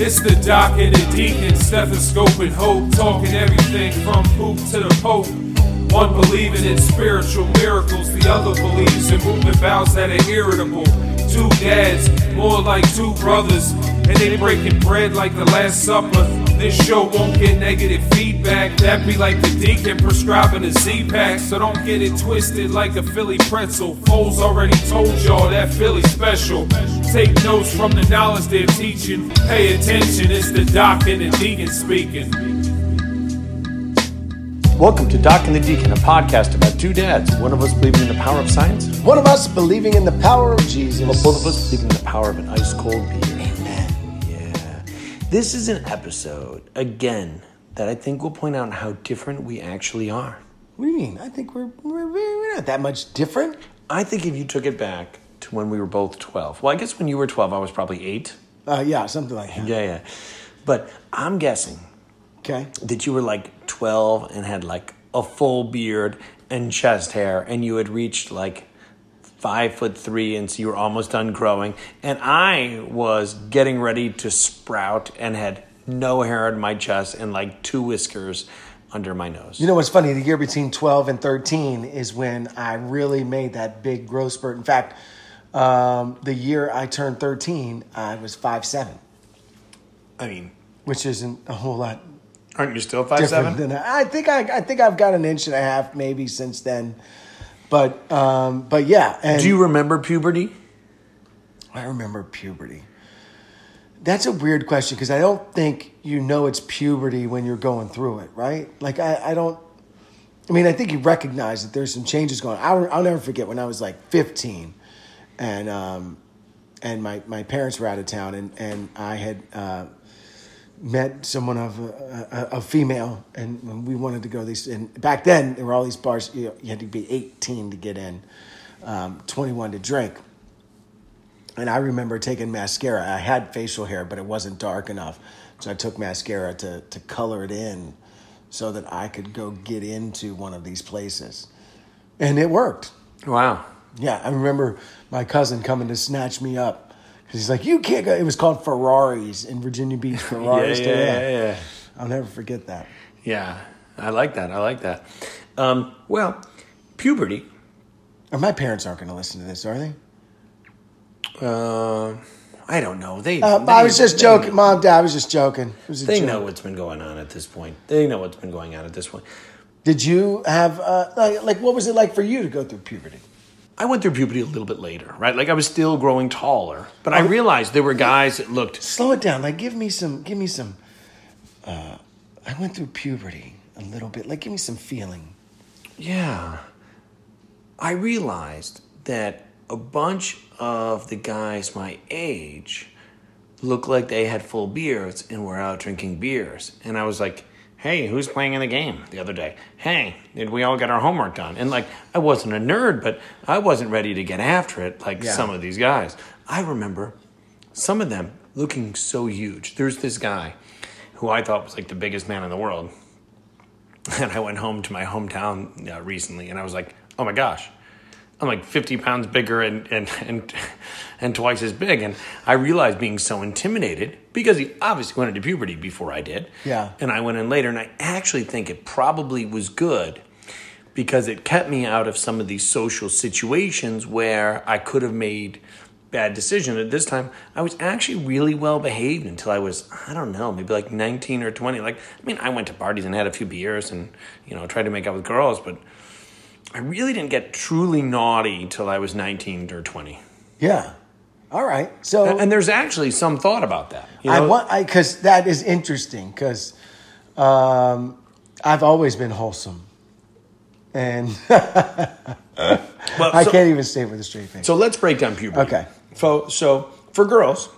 It's the doc and the deacon, stethoscope and hope, talking everything from poop to the pope. One believing in spiritual miracles, the other believes in movement bows that are irritable. Two dads, more like two brothers, and they breaking bread like the Last Supper. This show won't get negative feedback. That be like the deacon prescribing a Z-Pak. So don't get it twisted like a Philly pretzel. Foles already told y'all that Philly special. Take notes from the knowledge they're teaching. Pay attention, it's the doc and the deacon speaking. Welcome to Doc and the Deacon, a podcast about two dads. One of us believing in the power of science, One of us believing in the power of Jesus. while both of us believing in the power of an ice cold beer. This is an episode, again, that I think will point out how different we actually are. What do you mean? I think we're, we're, we're not that much different. I think if you took it back to when we were both 12, well, I guess when you were 12, I was probably 8. Uh, yeah, something like that. Yeah, yeah. But I'm guessing Okay. that you were like 12 and had like a full beard and chest hair and you had reached like five foot three and so you were almost done growing and i was getting ready to sprout and had no hair on my chest and like two whiskers under my nose You know what's funny? The year between 12 and 13 is when I really made that big growth spurt. In fact, um, the year I turned 13, I was five seven. i mean which isn't a whole lot aren't you still five seven? I, I think I, I think I've got an inch and a half maybe since then. But um, but yeah, and do you remember puberty I remember puberty. That's a weird question because I don't think you know it's puberty when you're going through it, right? Like I, I don't. I mean, I think you recognize that there's some changes going. on. I'll, I'll never forget when I was like 15, and um, and my, my parents were out of town, and and I had uh, met someone of a, a, a female, and we wanted to go these. And back then, there were all these bars. You, know, you had to be 18 to get in, um, 21 to drink. And I remember taking mascara. I had facial hair, but it wasn't dark enough. So I took mascara to, to color it in so that I could go get into one of these places. And it worked. wow Yeah, I remember my cousin coming to snatch me up. 'Cause He's like, you can't go. It was called Ferraris in Virginia Beach. yeah, Ferraris. yeah, yeah, yeah. I'll never forget that. yeah i like that i like that um, well puberty And my parents aren't going to listen to this, are they? uh, i don't know they, Uh, they I was just joking. Mom, Dad, I was just joking. Was They joke. know what's been going on at this point. They know what's been going on at this point. Did you have, uh, like, like, what was it like for you to go through puberty? I went through puberty a little bit later, right? Like I was still growing taller, but I realized there were guys that looked. slow it down. Like, give me some, give me some. Uh, I went through puberty a little bit. Like, give me some feeling. Yeah. I realized that a bunch of the guys my age looked like they had full beards and were out drinking beers. And I was like, hey, who's playing in the game the other day? Hey, did we all get our homework done? And like, I wasn't a nerd, but I wasn't ready to get after it like Yeah. some of these guys. I remember some of them looking so huge. There's this guy who I thought was like the biggest man in the world. And I went home to my hometown uh, recently and I was like, oh my gosh, I'm like 50 pounds bigger and, and, and, and twice as big. And I realized being so intimidated because he obviously went into puberty before I did. Yeah. And I went in later. And I actually think it probably was good because it kept me out of some of these social situations where I could have made bad decisions. At this time, I was actually really well behaved until I was, I don't know, maybe like 19 or 20. Like, I mean, I went to parties and had a few beers and, you know, tried to make out with girls, but I really didn't get truly naughty till I was 19 or 20. Yeah. All right. So And, and there's actually some thought about that. You I want, I because that is interesting because um, I've always been wholesome, and Well, I can't even say it with a straight face. So let's break down puberty. Okay. So, so for girls,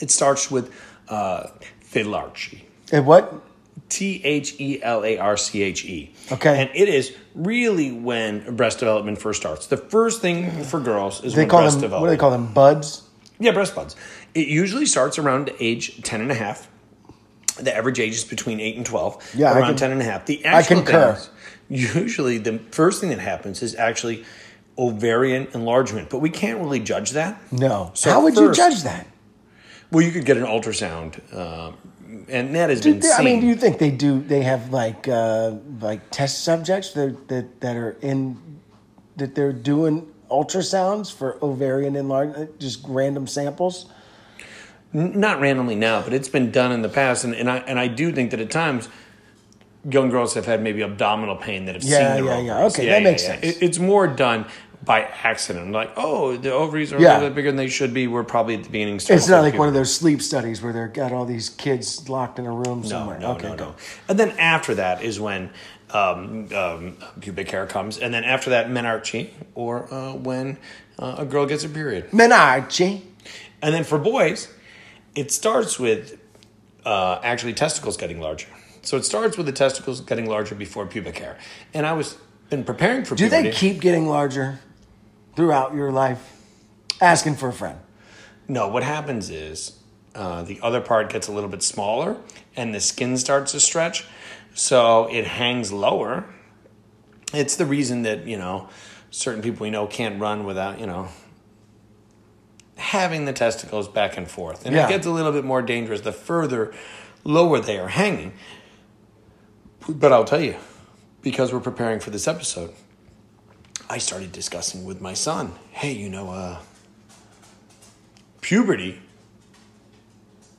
it starts with uh, thelarche. and what? T H E L A R C H E. Okay. And it is really when breast development first starts. The first thing for girls is They when call breast them. development. What do they call them? Buds. Yeah, breast buds. It usually starts around age 10 and a half. The average age is between 8 and 12. Yeah, I around can- 10 and a half. The I concur. things- usually the first thing that happens is actually ovarian enlargement, but we can't really judge that. No. So How would first- you judge that? Well, you could get an ultrasound, um, and that has Do been they- seen. I mean, do you think they do? They have like uh, like test subjects that, that that are in that they're doing ultrasounds for ovarian enlargement, just random samples. not randomly now, but it's been done in the past, and, and I and I do think that at times young girls have had maybe abdominal pain that have Yeah, seen their yeah, yeah. ovaries. Okay, that makes sense. It, it's more done by accident, like oh, the ovaries are Yeah. a little bit bigger than they should be. We're probably at the beginning. It's not like one of those sleep studies where they've got all these kids locked in a room No, somewhere. no, okay, no, no. And then after that is when um, um, pubic hair comes, and then after that, menarche, or uh, when uh, a girl gets a period. Menarche. And then for boys, it starts with uh, actually testicles getting larger. So it starts with the testicles getting larger before pubic hair. And I was been preparing for Do puberty. they keep getting larger throughout your life? Asking for a friend. No, what happens is uh, the other part gets a little bit smaller and the skin starts to stretch. So it hangs lower. It's the reason that, you know, certain people we know can't run without, you know, having the testicles back and forth. And Yeah. it gets a little bit more dangerous the further lower they are hanging. But I'll tell you, because we're preparing for this episode, I started discussing with my son, hey, you know, uh, puberty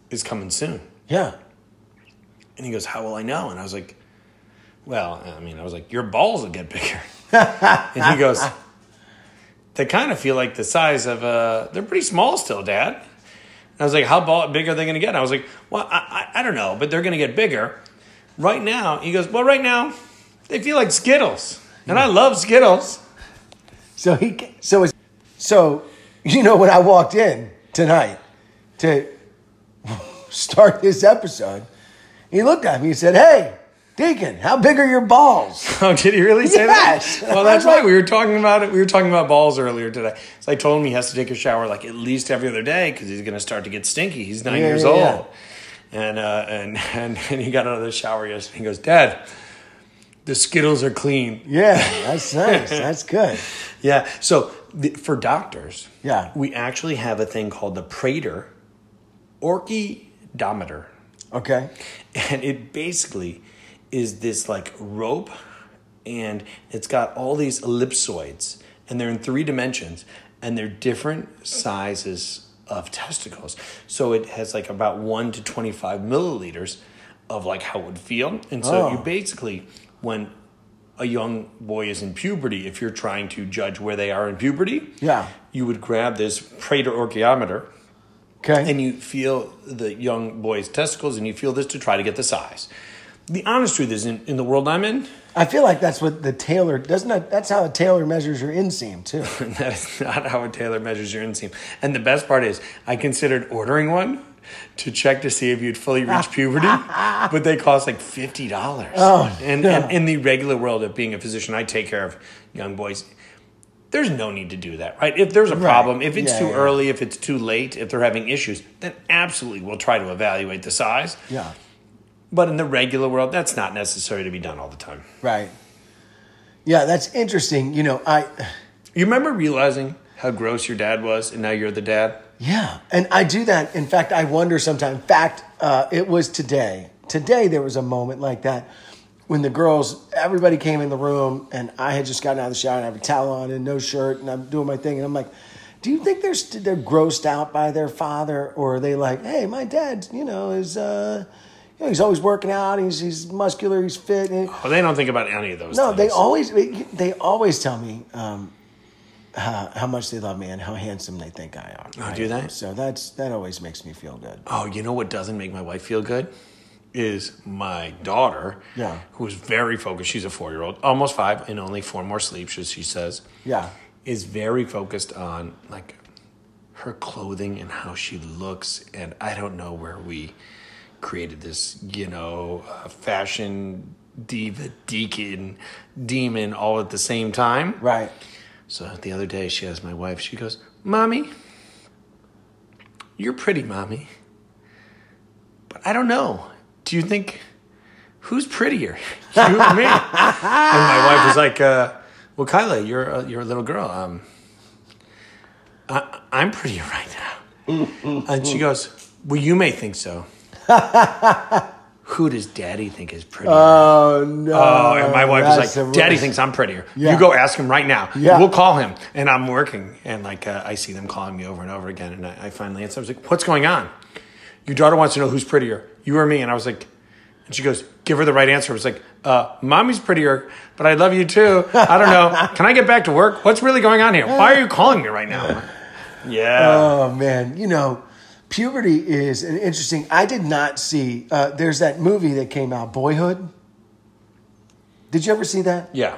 is coming soon. Yeah. And he goes, How will I know? And I was like, Well, I mean, I was like, Your balls will get bigger. and he goes, They kind of feel like the size of, uh, they're pretty small still, Dad. And I was like, How ball- big are they going to get? And I was like, Well, I, I, I don't know, but they're going to get bigger. Right now, he goes, Well, right now, they feel like Skittles. And I love Skittles. So he, so so you know when I walked in tonight to start this episode, he looked at me and said, "Hey, Deacon, how big are your balls?" Oh, did he really say Yes. that? Well, that's right. We were talking about it. We were talking about balls earlier today. So I told him he has to take a shower like at least every other day because he's going to start to get stinky. He's nine Yeah, years yeah, old, yeah. and uh, and and and he got out of the shower yesterday. He goes, "Dad, the Skittles are clean." Yeah, that's nice. That's good. Yeah. So the, for doctors, Yeah. we actually have a thing called the Prader orchidometer. Okay. and it basically is this like rope and it's got all these ellipsoids and they're in three dimensions and they're different sizes of testicles so it has like about 1 to 25 milliliters of like how it would feel and so Oh. you basically when a young boy is in puberty if you're trying to judge where they are in puberty Yeah. you would grab this Prader orchiometer Okay. and you feel the young boy's testicles and you feel this to try to get the size. The honest truth is, in, in the world I'm in, I feel like that's what the tailor doesn't. That, that's how a tailor measures your inseam too. that is not how a tailor measures your inseam. And the best part is, I considered ordering one to check to see if you'd fully reached puberty, but they cost like fifty dollars. Oh, and, no. and in the regular world of being a physician, I take care of young boys. There's no need to do that, right? If there's a problem, if it's Yeah, too yeah. early, if it's too late, if they're having issues, then absolutely we'll try to evaluate the size. Yeah. But in the regular world, that's not necessary to be done all the time. Right. Yeah, that's interesting. You know, I. You remember realizing how gross your dad was, and now you're the dad? Yeah, and I do that. In fact, I wonder sometimes. In fact, uh, it was today. Today there was a moment like that when the girls, everybody came in the room, and I had just gotten out of the shower and I have a towel on and no shirt, and I'm doing my thing, and I'm like, "Do you think they're st- they're grossed out by their father, or are they like, hey, my dad, you know, is uh, you know, he's always working out, he's he's muscular, he's fit." And, Well, they don't think about any of those no, things. they always they, they always tell me um, how, how much they love me and how handsome they think I am. Oh, do they? So that's that always makes me feel good. Oh, you know what doesn't make my wife feel good? Is my daughter, Yeah. who's very focused. She's a four year old, almost five, and only four more sleeps, as she says. Yeah. Is very focused on like her clothing and how she looks, and I don't know where we created this, you know, uh, fashion diva, deacon, demon, all at the same time. Right. So the other day, she asked my wife, she goes, Mommy, you're pretty, Mommy. But I don't know. Do you think who's prettier? You or me? and my wife was like, uh, Well, Kyla, you're a, you're a little girl. Um, I, I'm prettier right now. and she goes, Well, you may think so. Who does Daddy think is prettier? Oh no! Oh, and my wife was like, "Daddy thinks I'm prettier." Yeah. You go ask him right now. Yeah. We'll call him, and I'm working, and like uh, I see them calling me over and over again, and I, I finally answer. I was like, "What's going on? Your daughter wants to know who's prettier, you or me?" And I was like, and she goes, "Give her the right answer." I was like, uh, "Mommy's prettier, but I love you too. I don't know. Can I get back to work? What's really going on here? Why are you calling me right now?" Yeah. Oh man, you know, puberty is an interesting. I did not see. Uh, there's that movie that came out, Boyhood. Did you ever see that? yeah.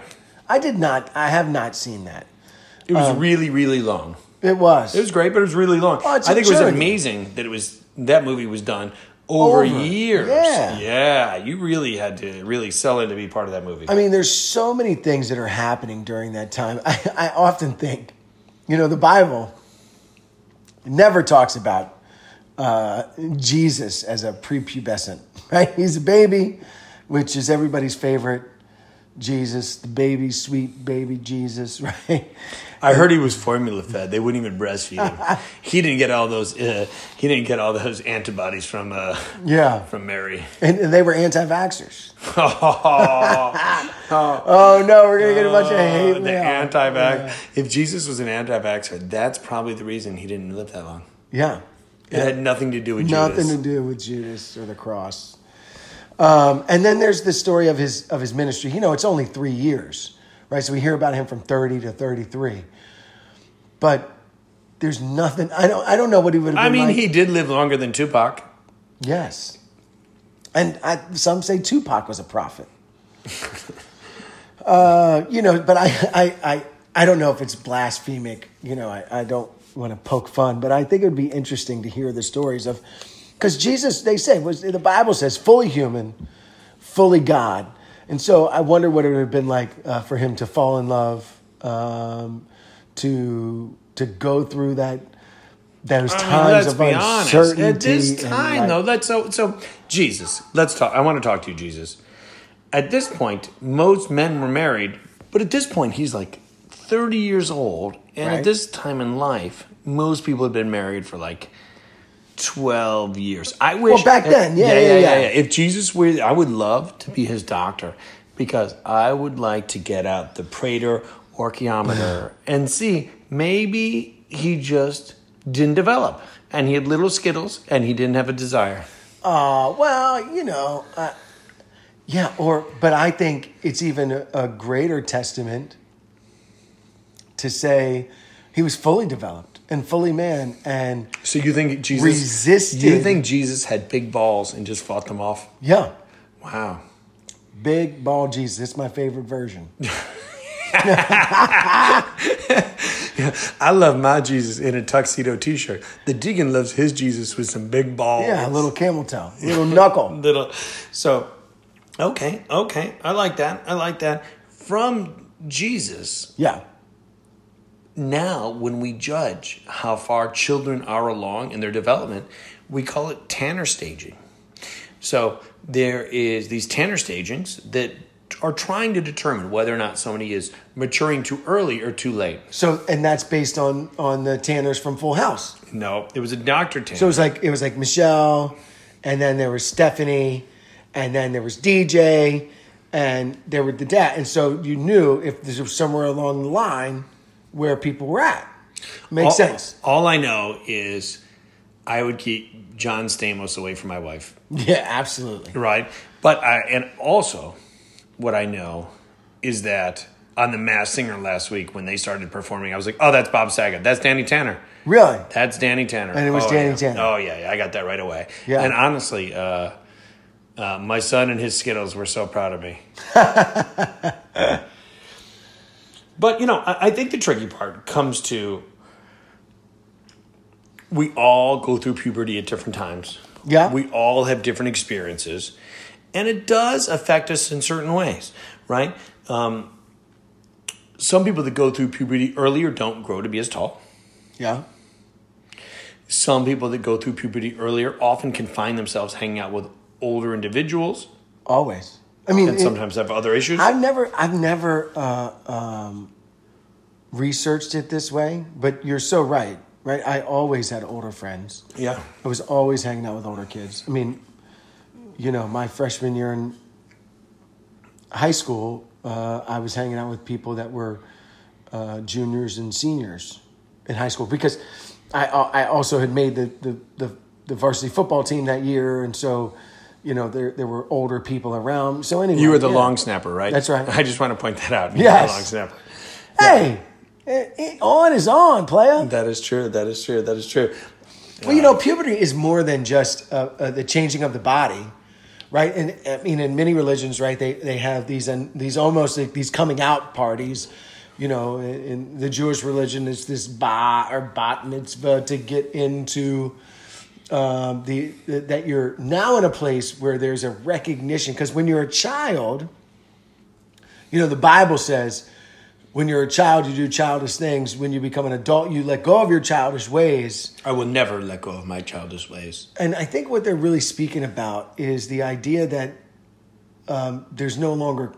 I did not. I have not seen that. It was really, really long. It was. It was great, but it was really long. Oh, I think it was amazing that it was that movie was done over, Over, years. yeah. yeah, you really had to really sell in to be part of that movie. I mean, there's so many things that are happening during that time. I, I often think, you know, the Bible never talks about uh, Jesus as a prepubescent, right? He's a baby, which is everybody's favorite. Jesus, the baby, sweet baby Jesus, right? I heard he was formula fed. They wouldn't even breastfeed him. he didn't get all those. Uh, he didn't get all those antibodies from uh, Yeah. from Mary. And, and they were anti-vaxxers. oh, Oh no, we're gonna get a bunch of hate the anti-vax. If Jesus was an anti-vaxxer, that's probably the reason he didn't live that long. Yeah, It had nothing to do with nothing Judas. to do with Judas or the cross. Um, and then there's the story of his of his ministry. You know, it's only three years, right? So we hear about him from 30 to 33, but there's nothing. I don't. I don't know what he would have. I mean, like. he did live longer than Tupac. yes, and I, some say Tupac was a prophet. uh, you know, but I, I, I, I don't know if it's blasphemic. You know, I, I don't want to poke fun, but I think it would be interesting to hear the stories of, because Jesus, they say, was the Bible says, fully human, fully God, and so I wonder what it would have been like uh, for him to fall in love, um, to to go through that. Those I mean, times let's of be honest. uncertainty. At this time, like- though, let's so so Jesus. Let's talk. I want to talk to you, Jesus. At this point, most men were married, but at this point, he's like thirty years old, and Right. at this time in life, most people had been married for like. 12 years. I wish Well, back then, yeah, yeah, yeah. If Jesus were I would love to be his doctor because I would like to get out the Prader orchiometer and see maybe he just didn't develop and he had little skittles and he didn't have a desire. Uh, well, you know, uh, yeah, or, but I think it's even a, a greater testament to say he was fully developed and fully man. And So you think Jesus Resisted. You think Jesus had big balls and just fought them off? yeah, Wow. big ball Jesus. It's my favorite version. I love my Jesus in a tuxedo t-shirt. The deacon loves his Jesus with some big balls. Yeah, a little camel toe, little knuckle. little. So, okay, okay, I like that. I like that. From Jesus, Yeah. Now when we judge how far children are along in their development, we call it Tanner staging. So there is these Tanner stagings that are trying to determine whether or not somebody is maturing too early or too late. So, and that's based on on the Tanners from Full House. No, it was a Dr. Tanner. So it was like it was like Michelle, and then there was Stephanie, and then there was DJ, and there were the dad. And so you knew if this was somewhere along the line where people were at. Makes all, sense. All I know is I would keep John Stamos away from my wife. Yeah, absolutely. Right. But I, and also, what I know is that on the Masked Singer last week when they started performing, I was like, oh, that's Bob Saget. That's Danny Tanner. Really? That's Danny Tanner. And it was oh, Danny yeah. Tanner. Oh, yeah, yeah. I got that right away. Yeah. And honestly, uh, uh, my son and his Skittles were so proud of me. but, you know, I, I think the tricky part comes to we all go through puberty at different times. Yeah. We all have different experiences. And it does affect us in certain ways, right? Um, some people that go through puberty earlier don't grow to be as tall. Yeah. Some people that go through puberty earlier often can find themselves hanging out with older individuals Always. I mean, and it- sometimes have other issues. I've never, I've never uh, um, researched it this way, but you're so right. right? I always had older friends. Yeah. I was always hanging out with older kids. I mean, you know, my freshman year in high school, uh, I was hanging out with people that were uh, juniors and seniors in high school because I I also had made the, the, the, the varsity football team that year, and so you know there there were older people around. So anyway, You were the yeah. long snapper, right? That's right. I just want to point that out. You Yes. long snapper. Hey, eh, eh, on is on, player. That is true. That is true. That is true. Well, you know, puberty is more than just uh, uh, the changing of the body, right? And I mean, in many religions, right, they they have these and these almost like these coming out parties. You know, in, in the Jewish religion, it's this ba or bat mitzvah to get into um, the that you're now in a place where there's a recognition. Because when you're a child, you know, the Bible says. When you're a child, you do childish things. When you become an adult, you let go of your childish ways. I will never let go of my childish ways. And I think what they're really speaking about is the idea that um, there's no longer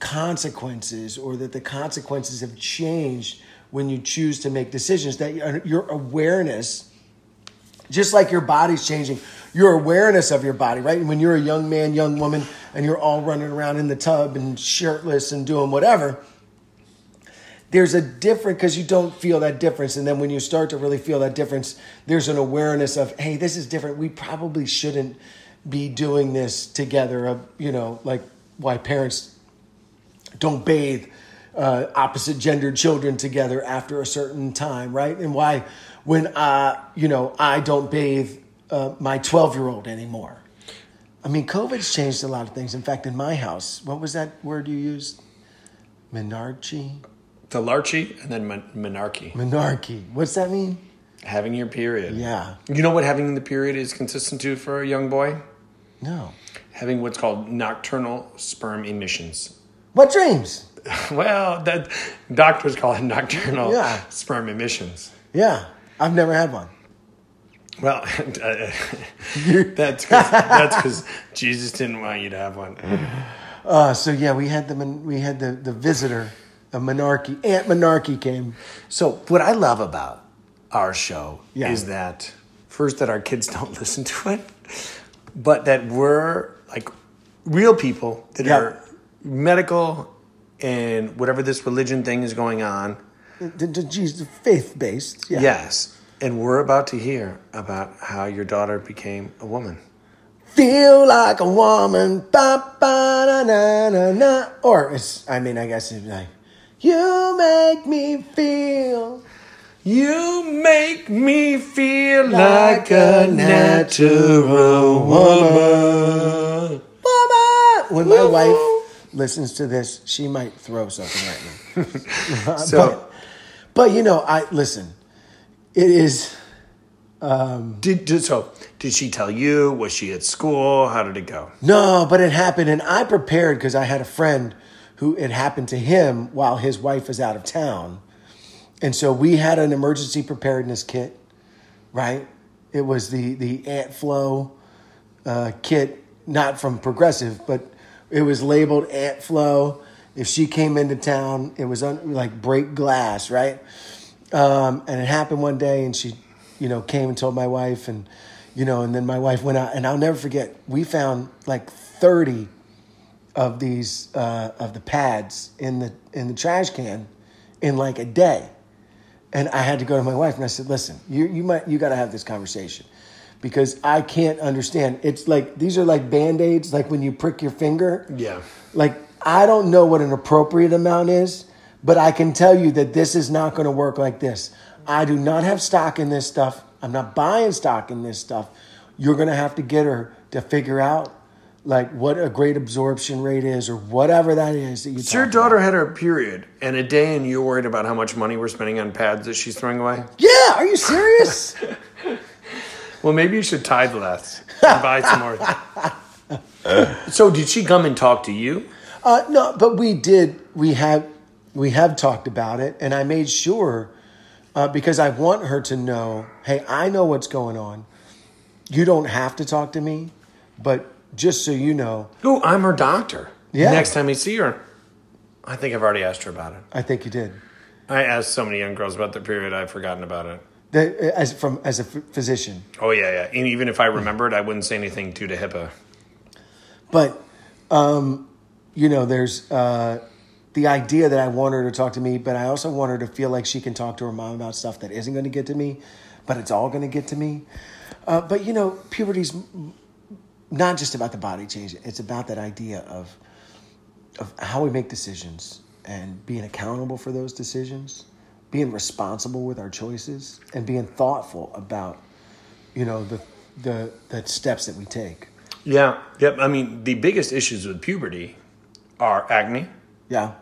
consequences or that the consequences have changed when you choose to make decisions, that your awareness, just like your body's changing, your awareness of your body, right? And when you're a young man, young woman, and you're all running around in the tub and shirtless and doing whatever, there's a different because you don't feel that difference. And then when you start to really feel that difference there's an awareness of hey this is different. We probably shouldn't be doing this together Of, you know like why parents don't bathe uh, opposite gendered children together after a certain time right? And why when uh, you know i don't bathe uh, my 12 year old anymore i mean covid's changed a lot of things in fact in my house what was that word you used menarche Thelarche and then monarchy. Monarchy. What's that mean? Having your period. Yeah. You know what having the period is consistent to for a young boy? No. Having what's called nocturnal sperm emissions. What dreams? Well, that doctors call it nocturnal Yeah. sperm emissions. Yeah. I've never had one. Well, that's cause, that's because Jesus didn't want you to have one. Uh, so yeah, we had the we had the, the visitor, a monarchy. Aunt Monarchy came. So, what I love about our show Yeah. is that first that our kids don't listen to it, but that we're like real people that Yeah. are medical and whatever this religion thing is going on. The, the, Jesus, faith based. Yeah. Yes. And we're about to hear about how your daughter became a woman. Feel like a woman. Ba, ba, na, na, na, na. Or it's. I mean, I guess it's like, you make me feel. You make me feel like a natural woman. Mama! When my Woo-hoo. wife listens to this, she might throw something at me. So, but, you know, I listen. It is did, did so did she tell you? Was she at school? How did it go? no, but it happened, and I prepared because I had a friend who it happened to him while his wife was out of town, and so we had an emergency preparedness kit. Right, it was the the Aunt Flo uh, kit, not from Progressive, but it was labeled Aunt Flo. If she came into town, it was un- like break glass, right? Um, and it happened one day, and she, you know, came and told my wife, and you know, and then my wife went out, and I'll never forget. We found like thirty of these uh, of the pads in the in the trash can in like a day, and I had to go to my wife and I said, "Listen, you you might you got to have this conversation." Because I can't understand. It's like these are like band aids, like when you prick your finger. Yeah. Like, I don't know what an appropriate amount is, but I can tell you that this is not going to work like this. I do not have stock in this stuff. I'm not buying stock in this stuff. You're going to have to get her to figure out like what a great absorption rate is or whatever that is that you So your daughter about. had her period and a day, and you're worried about how much money we're spending on pads that she's throwing away. Yeah, are you serious? Well, maybe you should tithe less and buy some more. so, did she come and talk to you? Uh, no, but we did. We have we have talked about it, and I made sure uh, because I want her to know. Hey, I know what's going on. You don't have to talk to me, but just so you know, Oh, I'm her doctor. Yeah. Next time I see her, I think I've already asked her about it. I think you did. I asked so many young girls about their period, I've forgotten about it. The, as from as a physician, Oh yeah, yeah. And even if I remembered, I wouldn't say anything due to HIPAA. but um, you know, there's uh, the idea that I want her to talk to me, but I also want her to feel like she can talk to her mom about stuff that isn't going to get to me, but it's all going to get to me. Uh, but you know, puberty's not just about the body change; it's about that idea of of how we make decisions and being accountable for those decisions, being responsible with our choices, and being thoughtful about you know the the the steps that we take. Yeah. Yep. I mean, the biggest issues with puberty are acne, Yeah,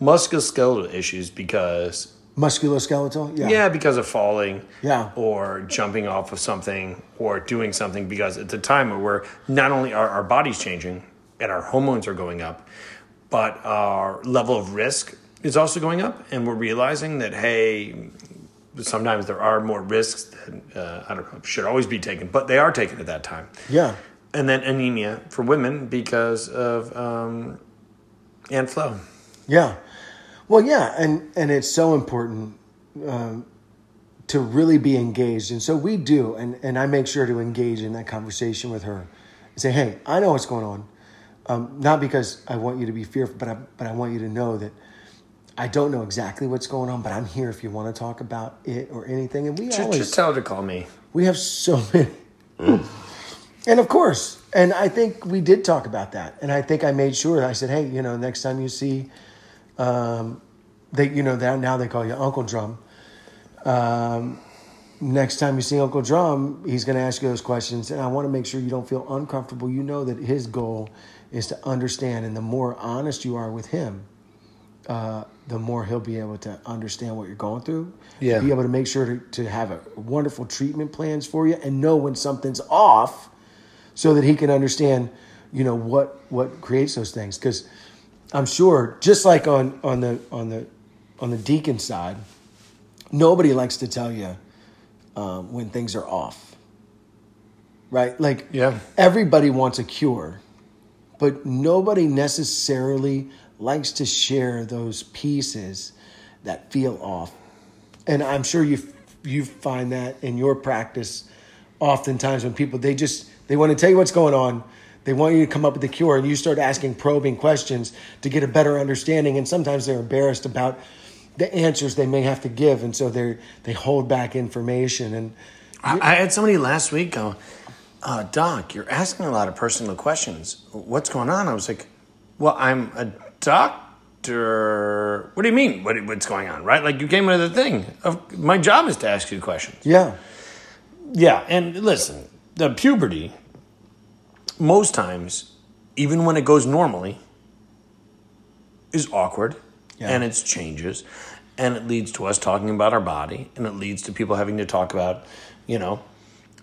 musculoskeletal issues because musculoskeletal. Yeah, yeah, because of falling, Yeah. or jumping off of something, or doing something because it's a time where we're not only are our bodies changing and our hormones are going up, but our level of risk is also going up, and we're realizing that hey, sometimes there are more risks that uh, I don't know should always be taken, but they are taken at that time. yeah, and then anemia for women because of um, and flow. yeah. Well, yeah, and and it's so important um, to really be engaged, and so we do, and and I make sure to engage in that conversation with her, and say, hey, I know what's going on, um, not because I want you to be fearful, but I but I want you to know that. I don't know exactly what's going on, but I'm here if you want to talk about it or anything. And we Just, always just tell her to call me. We have so many. And of course, and I think we did talk about that. And I think I made sure I said, hey, you know, next time you see, um, they, you know, that now they call you Uncle Drum. Um, next time you see Uncle Drum, he's going to ask you those questions. And I want to make sure you don't feel uncomfortable. You know that his goal is to understand. And the more honest you are with him, uh, the more he'll be able to understand what you're going through. Yeah. Be able to make sure to, to have a wonderful treatment plans for you and know when something's off so that he can understand, you know, what what creates those things. Because I'm sure, just like on on the on the on the deacon side, nobody likes to tell you um, when things are off. Right? Like Yeah. everybody wants a cure, but nobody necessarily likes to share those pieces that feel off. And I'm sure you you find that in your practice oftentimes when people they just they want to tell you what's going on. They want you to come up with a cure and you start asking probing questions to get a better understanding and sometimes they're embarrassed about the answers they may have to give and so they they hold back information and I, I had somebody last week go, uh, Doc, you're asking a lot of personal questions. What's going on? I was like, Well, I'm a doctor. What do you mean? What, what's going on? Right? Like you came into the thing. Of, my job is to ask you questions. yeah. Yeah, and listen, the puberty, most times, even when it goes normally, is awkward Yeah. and it's changes and it leads to us talking about our body and it leads to people having to talk about, you know,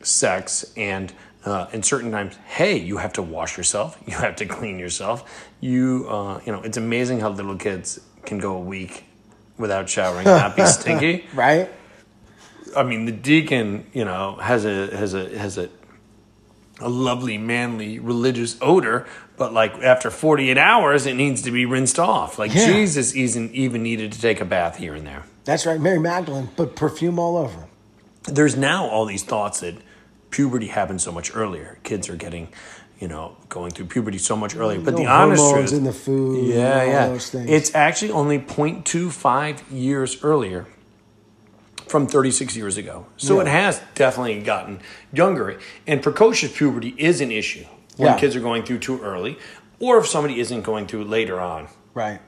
sex and uh, and certain times, hey, you have to wash yourself, you have to clean yourself. You, uh, you know, it's amazing how little kids can go a week without showering and not be stinky. Right? I mean, the deacon, you know, has a has a has a a lovely, manly, religious odor, but like after forty eight hours, it needs to be rinsed off. Like Yeah. Jesus isn't even needed to take a bath here and there. That's right, Mary Magdalene, but perfume all over. There's now all these thoughts that puberty happens so much earlier. Kids are getting, you know, going through puberty so much earlier. But the honest hormones truth, in the food. yeah, and all yeah, Those things. it's actually only 0.25 years earlier from 36 years ago. So Yeah. it has definitely gotten younger. And precocious puberty is an issue when Yeah. kids are going through too early, or if somebody isn't going through later on. right.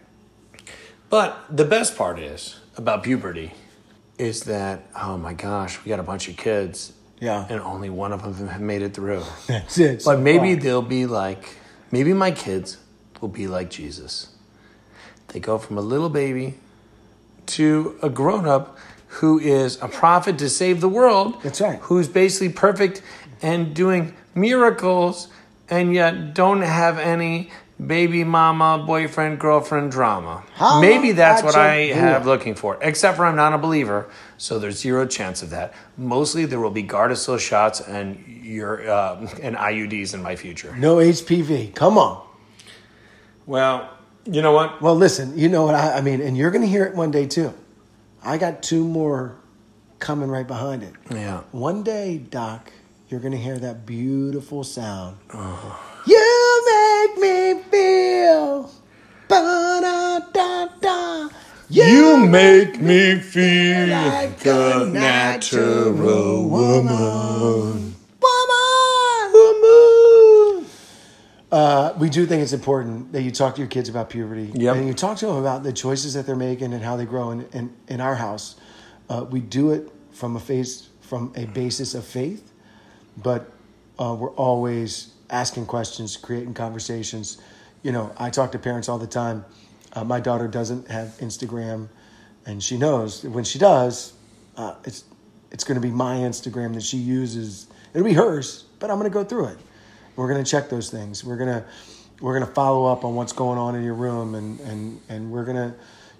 But the best part is about puberty is that oh my gosh, we got a bunch of kids, Yeah. and only one of them have made it through. That's it. But So maybe far. they'll be like, maybe my kids will be like Jesus. They go from a little baby to a grown up who is a prophet to save the world. That's right. Who's basically perfect and doing miracles and yet don't have any baby mama, boyfriend, girlfriend drama. How maybe that's what I you? have looking for. Except for I'm not a believer, so there's zero chance of that. Mostly there will be Gardasil shots and your uh, and IUDs in my future. no HPV. Come on. Well, you know what? Well, listen, you know what I, I mean, and you're going to hear it one day too. I got two more coming right behind it. Yeah. One day, Doc, you're gonna hear that beautiful sound. Uh-huh. You make me feel. Ba-da-da-da. You make me feel like a a natural natural woman. Woman. Uh, we do think it's important that you talk to your kids about puberty. Yep. And you talk to them about the choices that they're making and how they grow. And in, in our house, uh, we do it from a face from a basis of faith, but uh, we're always asking questions, creating conversations. You know, I talk to parents all the time. Uh, my daughter doesn't have Instagram, and she knows when she does, uh, it's it's going to be my Instagram that she uses. It'll be hers, but I'm going to go through it. We're going to check those things. We're going to we're going to follow up on what's going on in your room, and and and we're going to,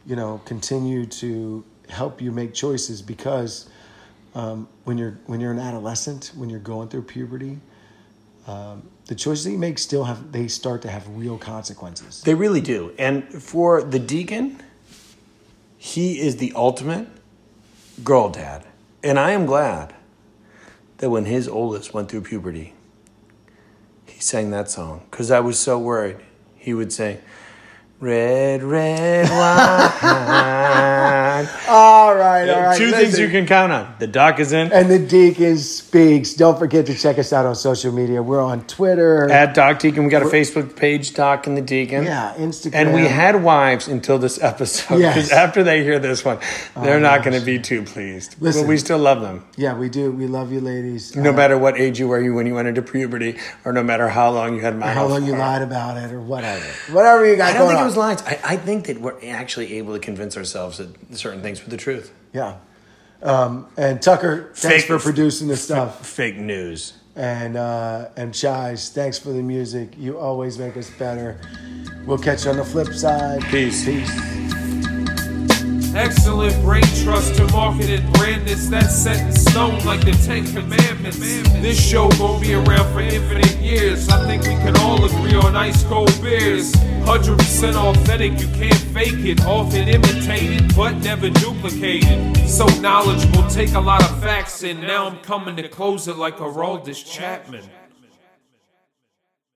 you know, continue to help you make choices because um, when you're when you're an adolescent, when you're going through puberty, um, the choices that you make still have they start to have real consequences. They really do. And for the deacon, he is the ultimate girl dad. And I am glad that when his oldest went through puberty, he sang that song because I was so worried. He would say, Red, red wine. All right, all right. Two things you can count on. The doc is in. And the Deacon speaks. Don't forget to check us out on social media. We're on Twitter. At Doc Deacon, we got a Facebook page, Doc and the Deacon. yeah, Instagram. And we had wives until this episode because Yes. after they hear this one, they're Oh, not going to be too pleased. Listen. but we still love them. Yeah, we do. We love you, ladies. No Uh, matter what age you were you when you went into puberty, or no matter how long you had mouth. how long you lied about it or whatever. Whatever you got I don't going think on. It was lies. I, I think that we're actually able to convince ourselves that certain things were the truth. Yeah. Um, and Tucker, thanks Fake- for producing this stuff. Fake news. And uh, and Chais, thanks for the music. You always make us better. We'll catch you on the flip side. Peace. Peace. Excellent brain trust to market and brand this. That's set in stone like the Ten Commandments. This show gon' be around for infinite years. I think we can all agree on ice cold beers. 100% authentic, you can't fake it. Often imitated, but never duplicated. So knowledgeable, take a lot of facts in. Now I'm coming to close it like a Chapman.